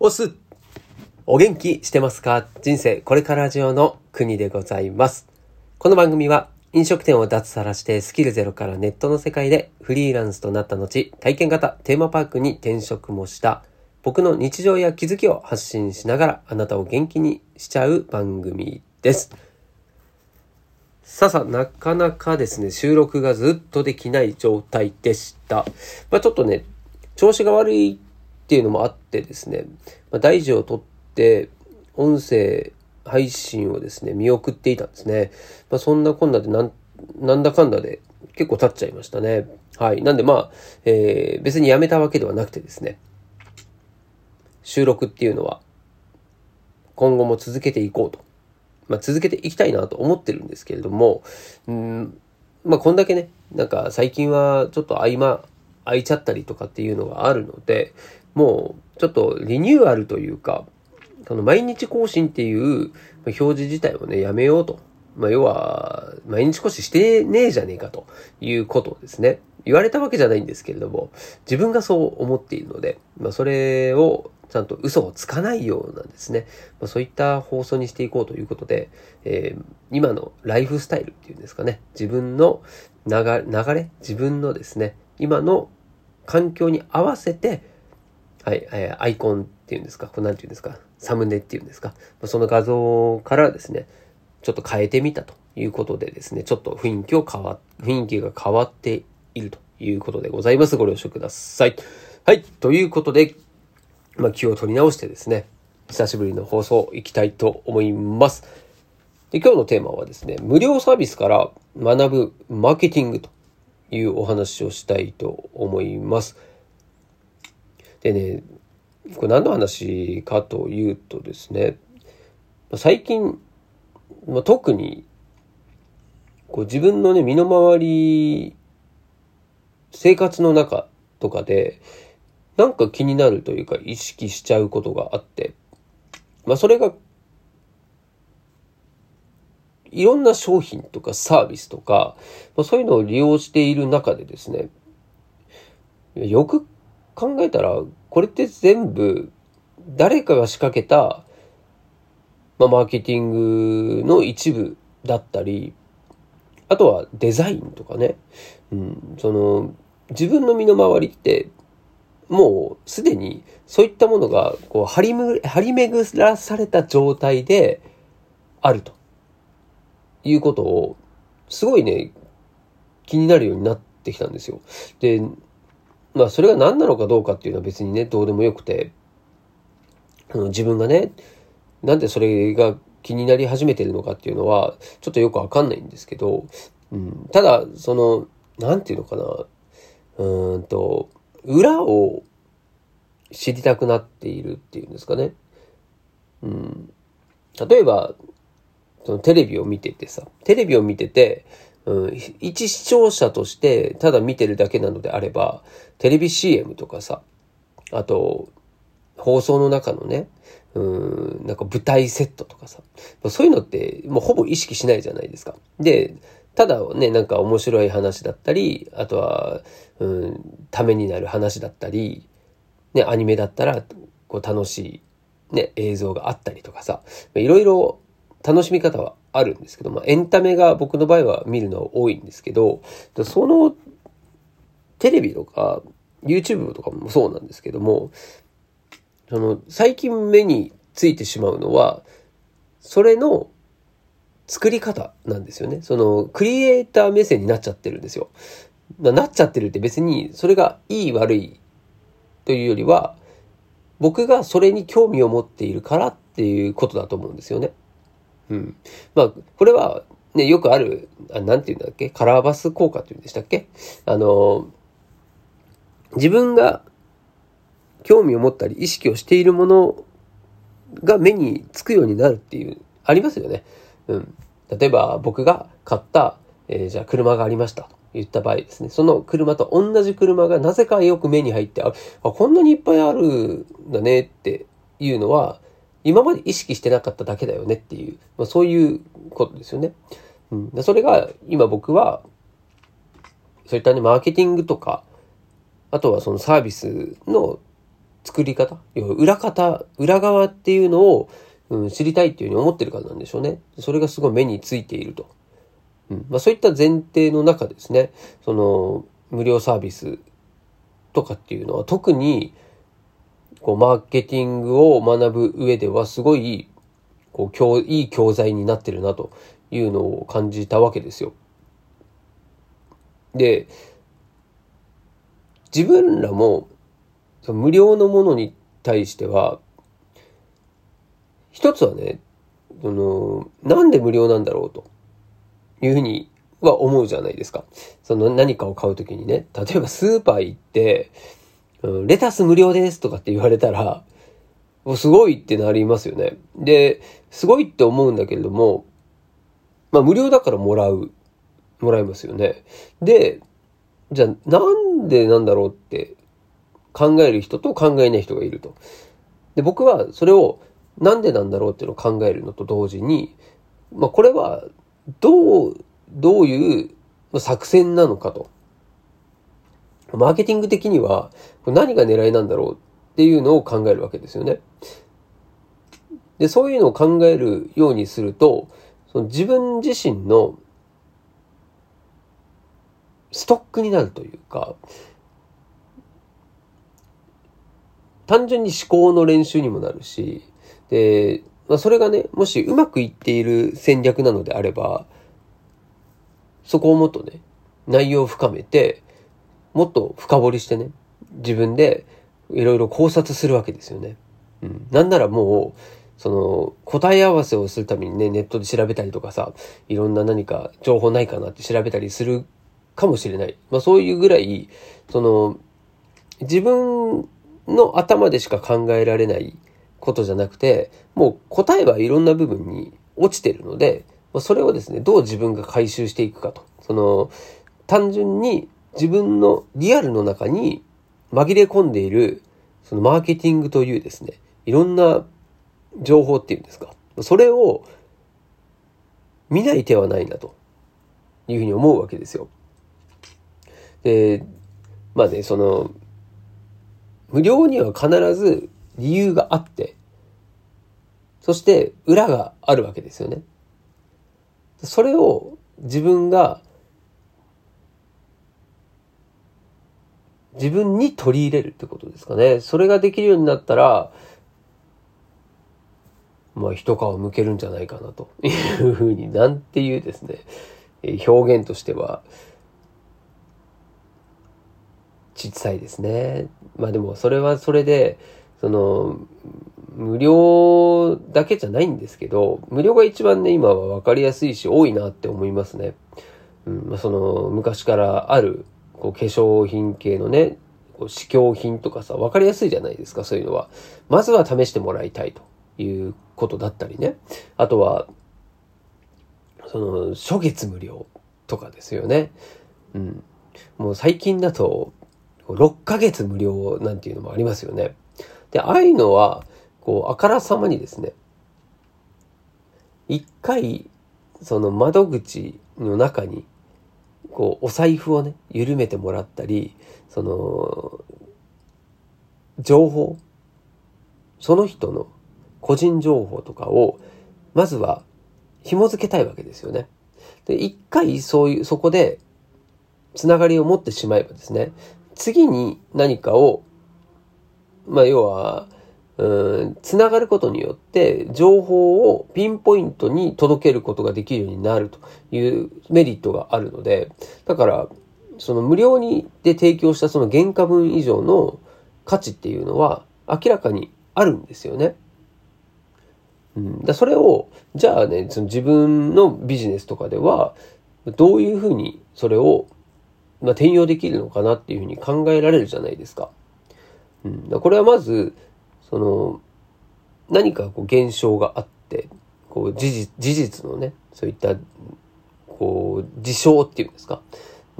おすお元気してますか？人生これから上の国でございます。この番組は飲食店を脱サラしてスキルゼロからネットの世界でフリーランスとなった後、体験型テーマパークに転職もした僕の日常や気づきを発信しながらあなたを元気にしちゃう番組です。さあさあ、なかなかですね、収録がずっとできない状態でした。まあちょっとね、調子が悪いっていうのもあってですね、まあ、大事をとって、音声配信をですね、見送っていたんですね。まあ、そんなこんなでなん、なんだかんだで結構経っちゃいましたね。はい。なんでまあ、えー、別にやめたわけではなくてですね、収録っていうのは、今後も続けていこうと。まあ、続けていきたいなと思ってるんですけれども、うん、まあ、こんだけね、なんか最近はちょっと合間、空いちゃったりとかっていうのがあるので、もうちょっとリニューアルというか、その毎日更新っていう表示自体をね、やめようと。まあ、要は、毎日更新してねえじゃねえかということですね。言われたわけじゃないんですけれども、自分がそう思っているので、まあ、それをちゃんと嘘をつかないようなんですね。まあ、そういった放送にしていこうということで、えー、今のライフスタイルっていうんですかね。自分の流れ、自分のですね、今の環境に合わせて、はい、えー、アイコンっていうんですか、これなんていうんですか、サムネっていうんですか、その画像からですね、ちょっと変えてみたということでですね、ちょっと雰囲気を変わ、雰囲気が変わっているということでございます。ご了承ください。はい、ということで、まあ、気を取り直してですね、久しぶりの放送行きたいと思います。で今日のテーマはですね、無料サービスから学ぶマーケティングというお話をしたいと思います。でね、これ何の話かというとですね、最近、まあ、特にこう自分のね、身の回り、生活の中とかで、なんか気になるというか意識しちゃうことがあって、まあそれが、いろんな商品とかサービスとか、まあ、そういうのを利用している中でですね、よく考えたら、これって全部誰かが仕掛けた、まあ、マーケティングの一部だったり、あとはデザインとかね、うん、その、自分の身の回りって、もうすでにそういったものがこう張りむ張り巡らされた状態であるということをすごいね気になるようになってきたんですよ。で、まあそれが何なのかどうかっていうのは別にねどうでもよくて自分がねなんでそれが気になり始めてるのかっていうのはちょっとよくわかんないんですけど、うん、ただそのなんていうのかなうーんと裏を知りたくなっているっていうんですかね。うん。例えば、そのテレビを見ててさ、テレビを見てて、うん、一視聴者としてただ見てるだけなのであれば、テレビ CM とかさ、あと、放送の中のね、うん、なんか舞台セットとかさ、そういうのってもうほぼ意識しないじゃないですか。で、ただね、なんか面白い話だったり、あとは、うん、ためになる話だったり、ね、アニメだったら、こう楽しい、ね、映像があったりとかさ、いろいろ楽しみ方はあるんですけど、まあ、エンタメが僕の場合は見るのは多いんですけど、その、テレビとか、YouTube とかもそうなんですけども、その、最近目についてしまうのは、それの作り方なんですよね。その、クリエイター目線になっちゃってるんですよ。なっちゃってるって別に、それがいい悪いというよりは、僕がそれに興味を持っているからっていうことだと思うんですよね。うん。まあ、これは、ね、よくある、あなんていうんだっけ？カラーバス効果っていうんでしたっけ？あの、自分が興味を持ったり意識をしているものが目につくようになるっていう、ありますよね。うん。例えば僕が買った、えー、じゃあ車がありましたと言った場合ですね、その車と同じ車がなぜかよく目に入って、あ、こんなにいっぱいあるんだねっていうのは、今まで意識してなかっただけだよねっていう、まあ、そういうことですよね。うん、それが今僕は、そういったね、マーケティングとか、あとはそのサービスの作り方、要は裏方、裏側っていうのを、うん、知りたいっていうふうに思ってるからなんでしょうね。それがすごい目についていると。うんまあ、そういった前提の中ですね、その無料サービスとかっていうのは特にこうマーケティングを学ぶ上ではすごいこう教いい教材になってるなというのを感じたわけですよ。で、自分らも無料のものに対しては一つはね、その、なんで無料なんだろうというふうには思うじゃないですか。その何かを買うときにね、例えばスーパー行って、レタス無料ですとかって言われたら、すごいってなりますよね。で、すごいって思うんだけれども、まあ無料だからもらう、もらえますよね。で、じゃあなんでなんだろうって考える人と考えない人がいると。で、僕はそれをなんでなんだろうっていうのを考えるのと同時に、まあこれはどう、どういう作戦なのかと。マーケティング的には何が狙いなんだろうっていうのを考えるわけですよね。で、そういうのを考えるようにすると、その自分自身のストックになるというか、単純に思考の練習にもなるし、で、まあ、それがね、もしうまくいっている戦略なのであれば、そこをもっとね、内容を深めて、もっと深掘りしてね、自分でいろいろ考察するわけですよね。うん。なんならもう、その、答え合わせをするためにね、ネットで調べたりとかさ、いろんな何か情報ないかなって調べたりするかもしれない。まあそういうぐらい、その、自分の頭でしか考えられないことじゃなくて、もう答えはいろんな部分に落ちてるので、それをですね、どう自分が回収していくかと。その、単純に自分のリアルの中に紛れ込んでいる、そのマーケティングというですね、いろんな情報っていうんですか。それを見ない手はないなというふうに思うわけですよ。で、まあね、その、無料には必ず理由があって、そして裏があるわけですよね。それを自分が自分に取り入れるってことですかね。それができるようになったら、まあ一皮むけるんじゃないかなというふうになんていうですね、表現としては小さいですね。まあでもそれはそれで、その、無料だけじゃないんですけど、無料が一番ね、今は分かりやすいし、多いなって思いますね。うん、ま、その、昔からある、こう、化粧品系のね、試供品とかさ、分かりやすいじゃないですか、そういうのは。まずは試してもらいたいということだったりね。あとは、その、初月無料とかですよね。うん。もう最近だと、6ヶ月無料なんていうのもありますよね。で、ああいうのは、こう、あからさまにですね、一回、その窓口の中に、こう、お財布をね、緩めてもらったり、その、情報、その人の個人情報とかを、まずは紐付けたいわけですよね。で、一回そういう、そこで、つながりを持ってしまえばですね、次に何かをまあ、要は、つながることによって、情報をピンポイントに届けることができるようになるというメリットがあるので、だから、その無料にで提供したその原価分以上の価値っていうのは明らかにあるんですよね。うん、だそれを、じゃあね、その自分のビジネスとかでは、どういうふうにそれを、まあ、転用できるのかなっていうふうに考えられるじゃないですか。うん、これはまず、その、何かこう現象があって、こう事実、事実のね、そういった、こう、事象っていうんですか？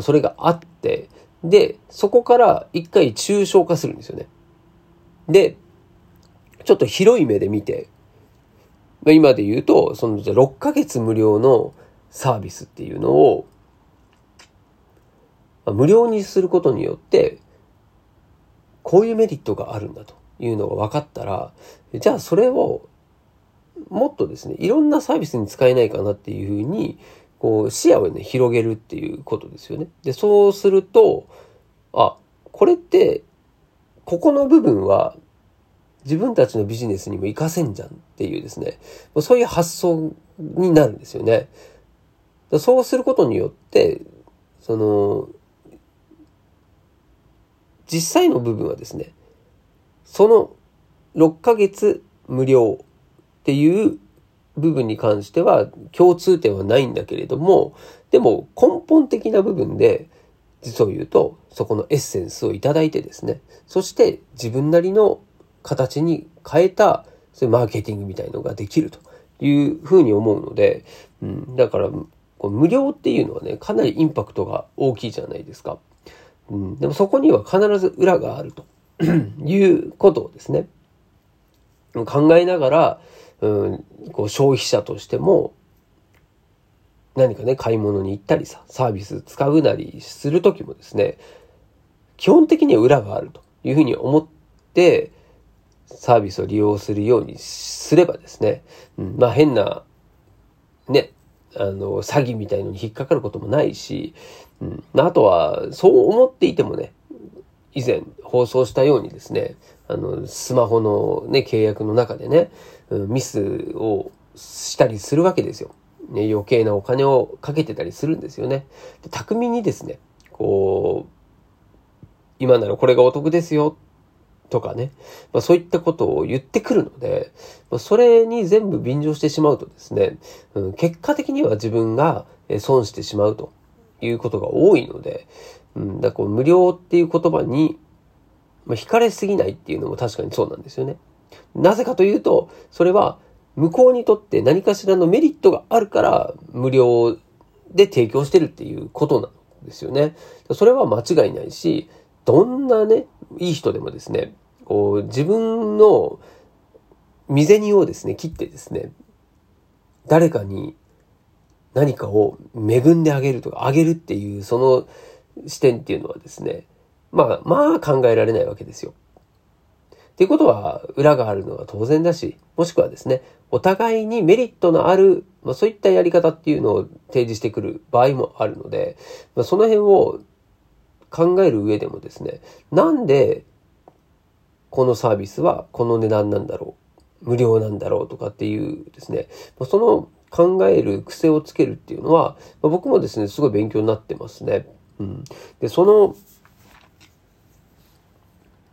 それがあって、で、そこから一回抽象化するんですよね。で、ちょっと広い目で見て、今で言うと、その6ヶ月無料のサービスっていうのを、無料にすることによって、こういうメリットがあるんだというのが分かったら、じゃあそれをもっとですね、いろんなサービスに使えないかなっていうふうに、こう視野をね、広げるっていうことですよね。で、そうすると、あ、これって、ここの部分は自分たちのビジネスにも活かせんじゃんっていうですね、そういう発想になるんですよね。そうすることによって、その、実際の部分はですね、その6ヶ月無料っていう部分に関しては共通点はないんだけれども、でも根本的な部分で、実を言うと、そこのエッセンスをいただいてですね、そして自分なりの形に変えた、そういうマーケティングみたいのができるというふうに思うので、うん、だから、無料っていうのはね、かなりインパクトが大きいじゃないですか。うん、でもそこには必ず裏があると いうことをですね、考えながら、うん、こう消費者としても、何かね、買い物に行ったりさ、サービス使うなりするときもですね、基本的には裏があるというふうに思って、サービスを利用するようにすればですね、うん、まあ変な、ね、あの、詐欺みたいのに引っかかることもないし、うん、あとは、そう思っていてもね、以前放送したようにですね、あの、スマホのね、契約の中でね、ミスをしたりするわけですよ。ね、余計なお金をかけてたりするんですよね。で巧みにですね、こう、今ならこれがお得ですよとかね、まあ、そういったことを言ってくるので、まあ、それに全部便乗してしまうとですね、うん、結果的には自分が損してしまうということが多いので、うん、だこう無料っていう言葉に、まあ、惹かれすぎないっていうのも確かにそうなんですよね。なぜかというと、それは向こうにとって何かしらのメリットがあるから無料で提供してるっていうことなんですよね。それは間違いないし、どんなね、いい人でもですね、こう自分の身銭をですね、切ってですね、誰かに何かを恵んであげるとか、あげるっていうその視点っていうのはですね、まあ、まあ考えられないわけですよ。っていうことは、裏があるのは当然だし、もしくはですね、お互いにメリットのある、まあそういったやり方っていうのを提示してくる場合もあるので、まあ、その辺を考える上でもですね、なんでこのサービスはこの値段なんだろう、無料なんだろうとかっていうですね、その考える癖をつけるっていうのは、僕もですね、すごい勉強になってますね。うん。で、その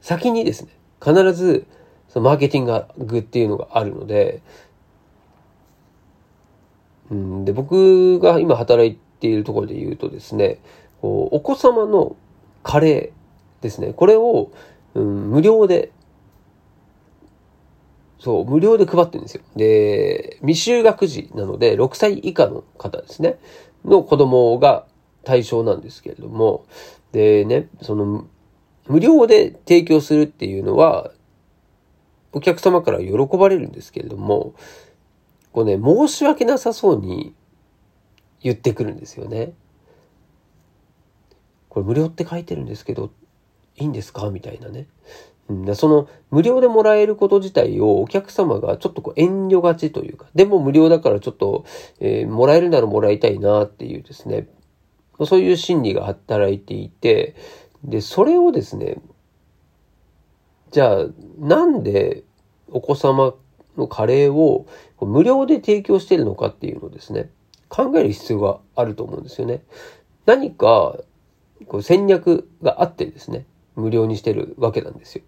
先にですね、必ず、そのマーケティングっていうのがあるので、うん、で、僕が今働いているところで言うとですね、こうお子様のカレーですね、これを、うん、無料で、そう、無料で配ってるんですよ。で、未就学児なので、6歳以下の方ですね、の子供が対象なんですけれども、でね、その、無料で提供するっていうのは、お客様から喜ばれるんですけれども、こうね、申し訳なさそうに言ってくるんですよね。これ無料って書いてるんですけど、いいんですか？みたいなね。うん、その無料でもらえること自体をお客様がちょっとこう遠慮がちというか、でも無料だからちょっと、えー、もらえるならもらいたいなっていうですね、そういう心理が働いていて、で、それをですね、じゃあ、なんでお子様のカレーを無料で提供しているのかっていうのをですね、考える必要があると思うんですよね。何かこう戦略があってですね、無料にしてるわけなんですよ。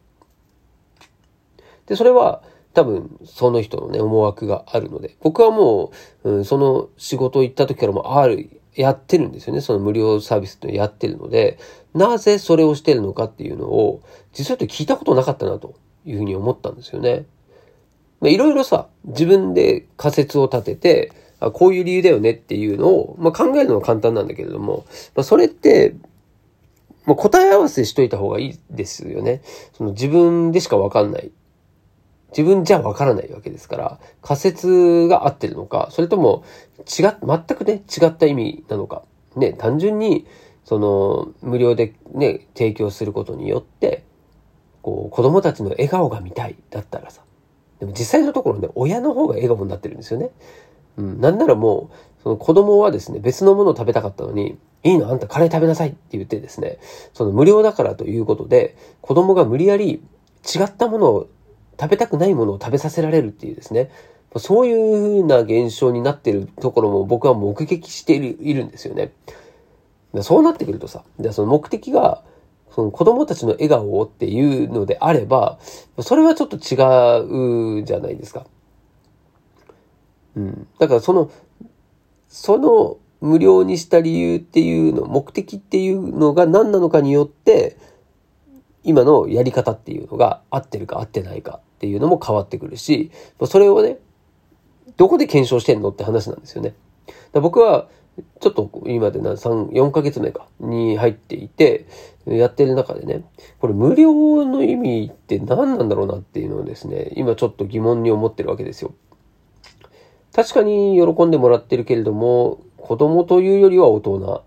で、それは多分その人のね、思惑があるので、僕はもう、うん、その仕事行った時からもある、やってるんですよね。その無料サービスってやってるので、なぜそれをしてるのかっていうのを、実は言うと聞いたことなかったなというふうに思ったんですよね。まあ、いろいろさ、自分で仮説を立てて、あこういう理由だよねっていうのを、まあ、考えるのは簡単なんだけれども、まあ、それって、まあ、答え合わせしといた方がいいですよね。その自分でしかわかんない。自分じゃわからないわけですから、仮説が合ってるのか、それとも違っ、全くね、違った意味なのか。ね、単純に、その、無料でね、提供することによって、こう、子供たちの笑顔が見たいだったらさ、でも実際のところね、親の方が笑顔になってるんですよね。うん、なんならもう、その子供はですね、別のものを食べたかったのに、いいのあんたカレー食べなさいって言ってですね、その無料だからということで、子供が無理やり違ったものを、食べたくないものを食べさせられるっていうですね、そういうふうな現象になってるところも僕は目撃しているいるんですよね。そうなってくるとさ、じゃその目的が、その子供たちの笑顔をっていうのであれば、それはちょっと違うじゃないですか。うん。だからその、その無料にした理由っていうの、目的っていうのが何なのかによって、今のやり方っていうのが合ってるか合ってないかっていうのも変わってくるし、それをね、どこで検証してんのって話なんですよね。僕は、ちょっと今でな、3、4ヶ月目か、に入っていて、やってる中でね、これ無料の意味って何なんだろうなっていうのをですね、今ちょっと疑問に思ってるわけですよ。確かに喜んでもらってるけれども、子供というよりは大人。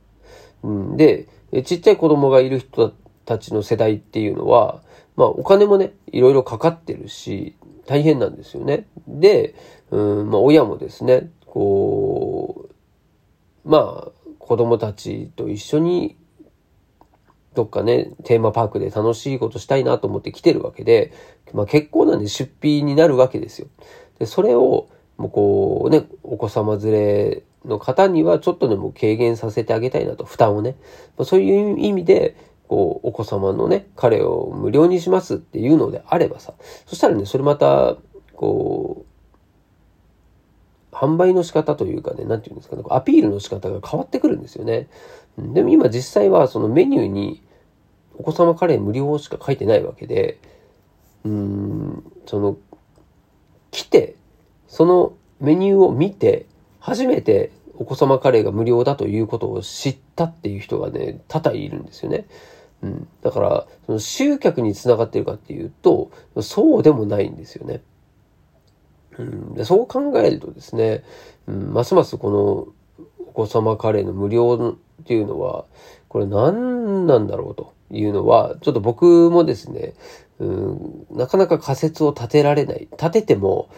うん、で、ちっちゃい子供がいる人たちの世代っていうのは、まあお金もね、いろいろかかってるし、大変なんですよね。で、うん、まあ親もですね、こう、まあ子供たちと一緒にどっかね、テーマパークで楽しいことしたいなと思って来てるわけで、まあ結構なんで出費になるわけですよ。で、それを、もうこうね、お子様連れの方にはちょっとでも軽減させてあげたいなと、負担をね。まあ、そういう意味で、こう、お子様のね、彼を無料にしますっていうのであればさ、そしたらね、それまた、こう、販売の仕方というかね、なんていうんですかね、アピールの仕方が変わってくるんですよね。でも今実際はそのメニューにお子様カレー無料しか書いてないわけで、うん、その、来て、そのメニューを見て、初めてお子様カレーが無料だということを知ったっていう人がね、多々いるんですよね。うん。だから、その集客につながってるかっていうと、そうでもないんですよね。うん、でそう考えるとですね、うん、ますますこのお子様カレーの無料っていうのは、これ何なんだろうというのは、ちょっと僕もですね、うん、なかなか仮説を立てられない。立てても、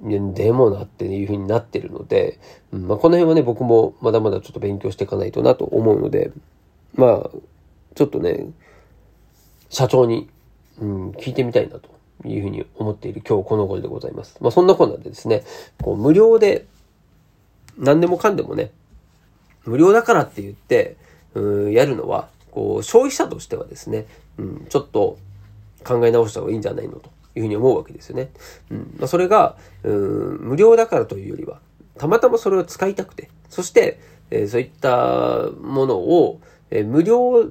でもなっていう風になってるので、うんまあ、この辺はね、僕もまだまだちょっと勉強していかないとなと思うので、まあ、ちょっとね、社長に、うん、聞いてみたいなというふうに思っている今日この頃でございます。まあそんなこんなでですね、こう無料で何でもかんでもね、無料だからって言って、うん、やるのは、こう消費者としてはですね、うん、ちょっと考え直した方がいいんじゃないのというふうに思うわけですよね。うんまあ、それが、うん、無料だからというよりは、たまたまそれを使いたくて、そして、えー、そういったものを、えー、無料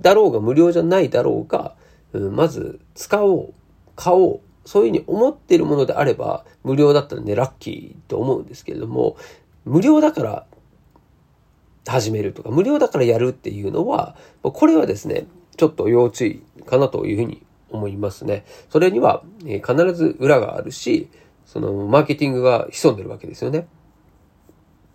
だろうが無料じゃないだろうが、うん、まず使おう、買おう、そういうふうに思っているものであれば、無料だったらね、ラッキーと思うんですけれども、無料だから始めるとか、無料だからやるっていうのは、これはですね、ちょっと要注意かなというふうに思いますね。それには、え必ず裏があるし、そのマーケティングが潜んでるわけですよね。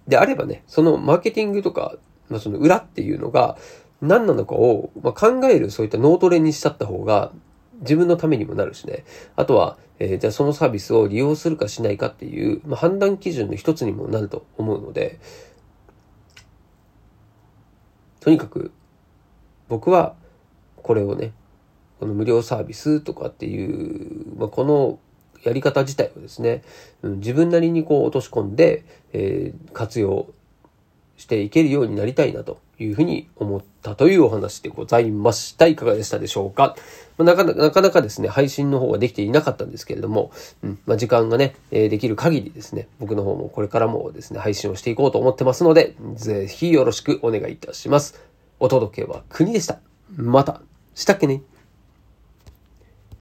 であればね、そのマーケティングとか、まあ、その裏っていうのが何なのかを、まあ、考えるそういった脳トレにしちゃった方が自分のためにもなるしね。あとは、えー、じゃあそのサービスを利用するかしないかっていう、まあ、判断基準の一つにもなると思うので、とにかく僕はこれをね、この無料サービスとかっていう、まあ、このやり方自体をですね、うん、自分なりにこう落とし込んで、えー、活用していけるようになりたいなというふうに思ったというお話でございました。いかがでしたでしょうか、まあ、なかなかなかですね、配信の方ができていなかったんですけれども、うんまあ、時間がね、えー、できる限りですね、僕の方もこれからもですね、配信をしていこうと思ってますので、ぜひよろしくお願いいたします。お届けは国でした。また、したっけね？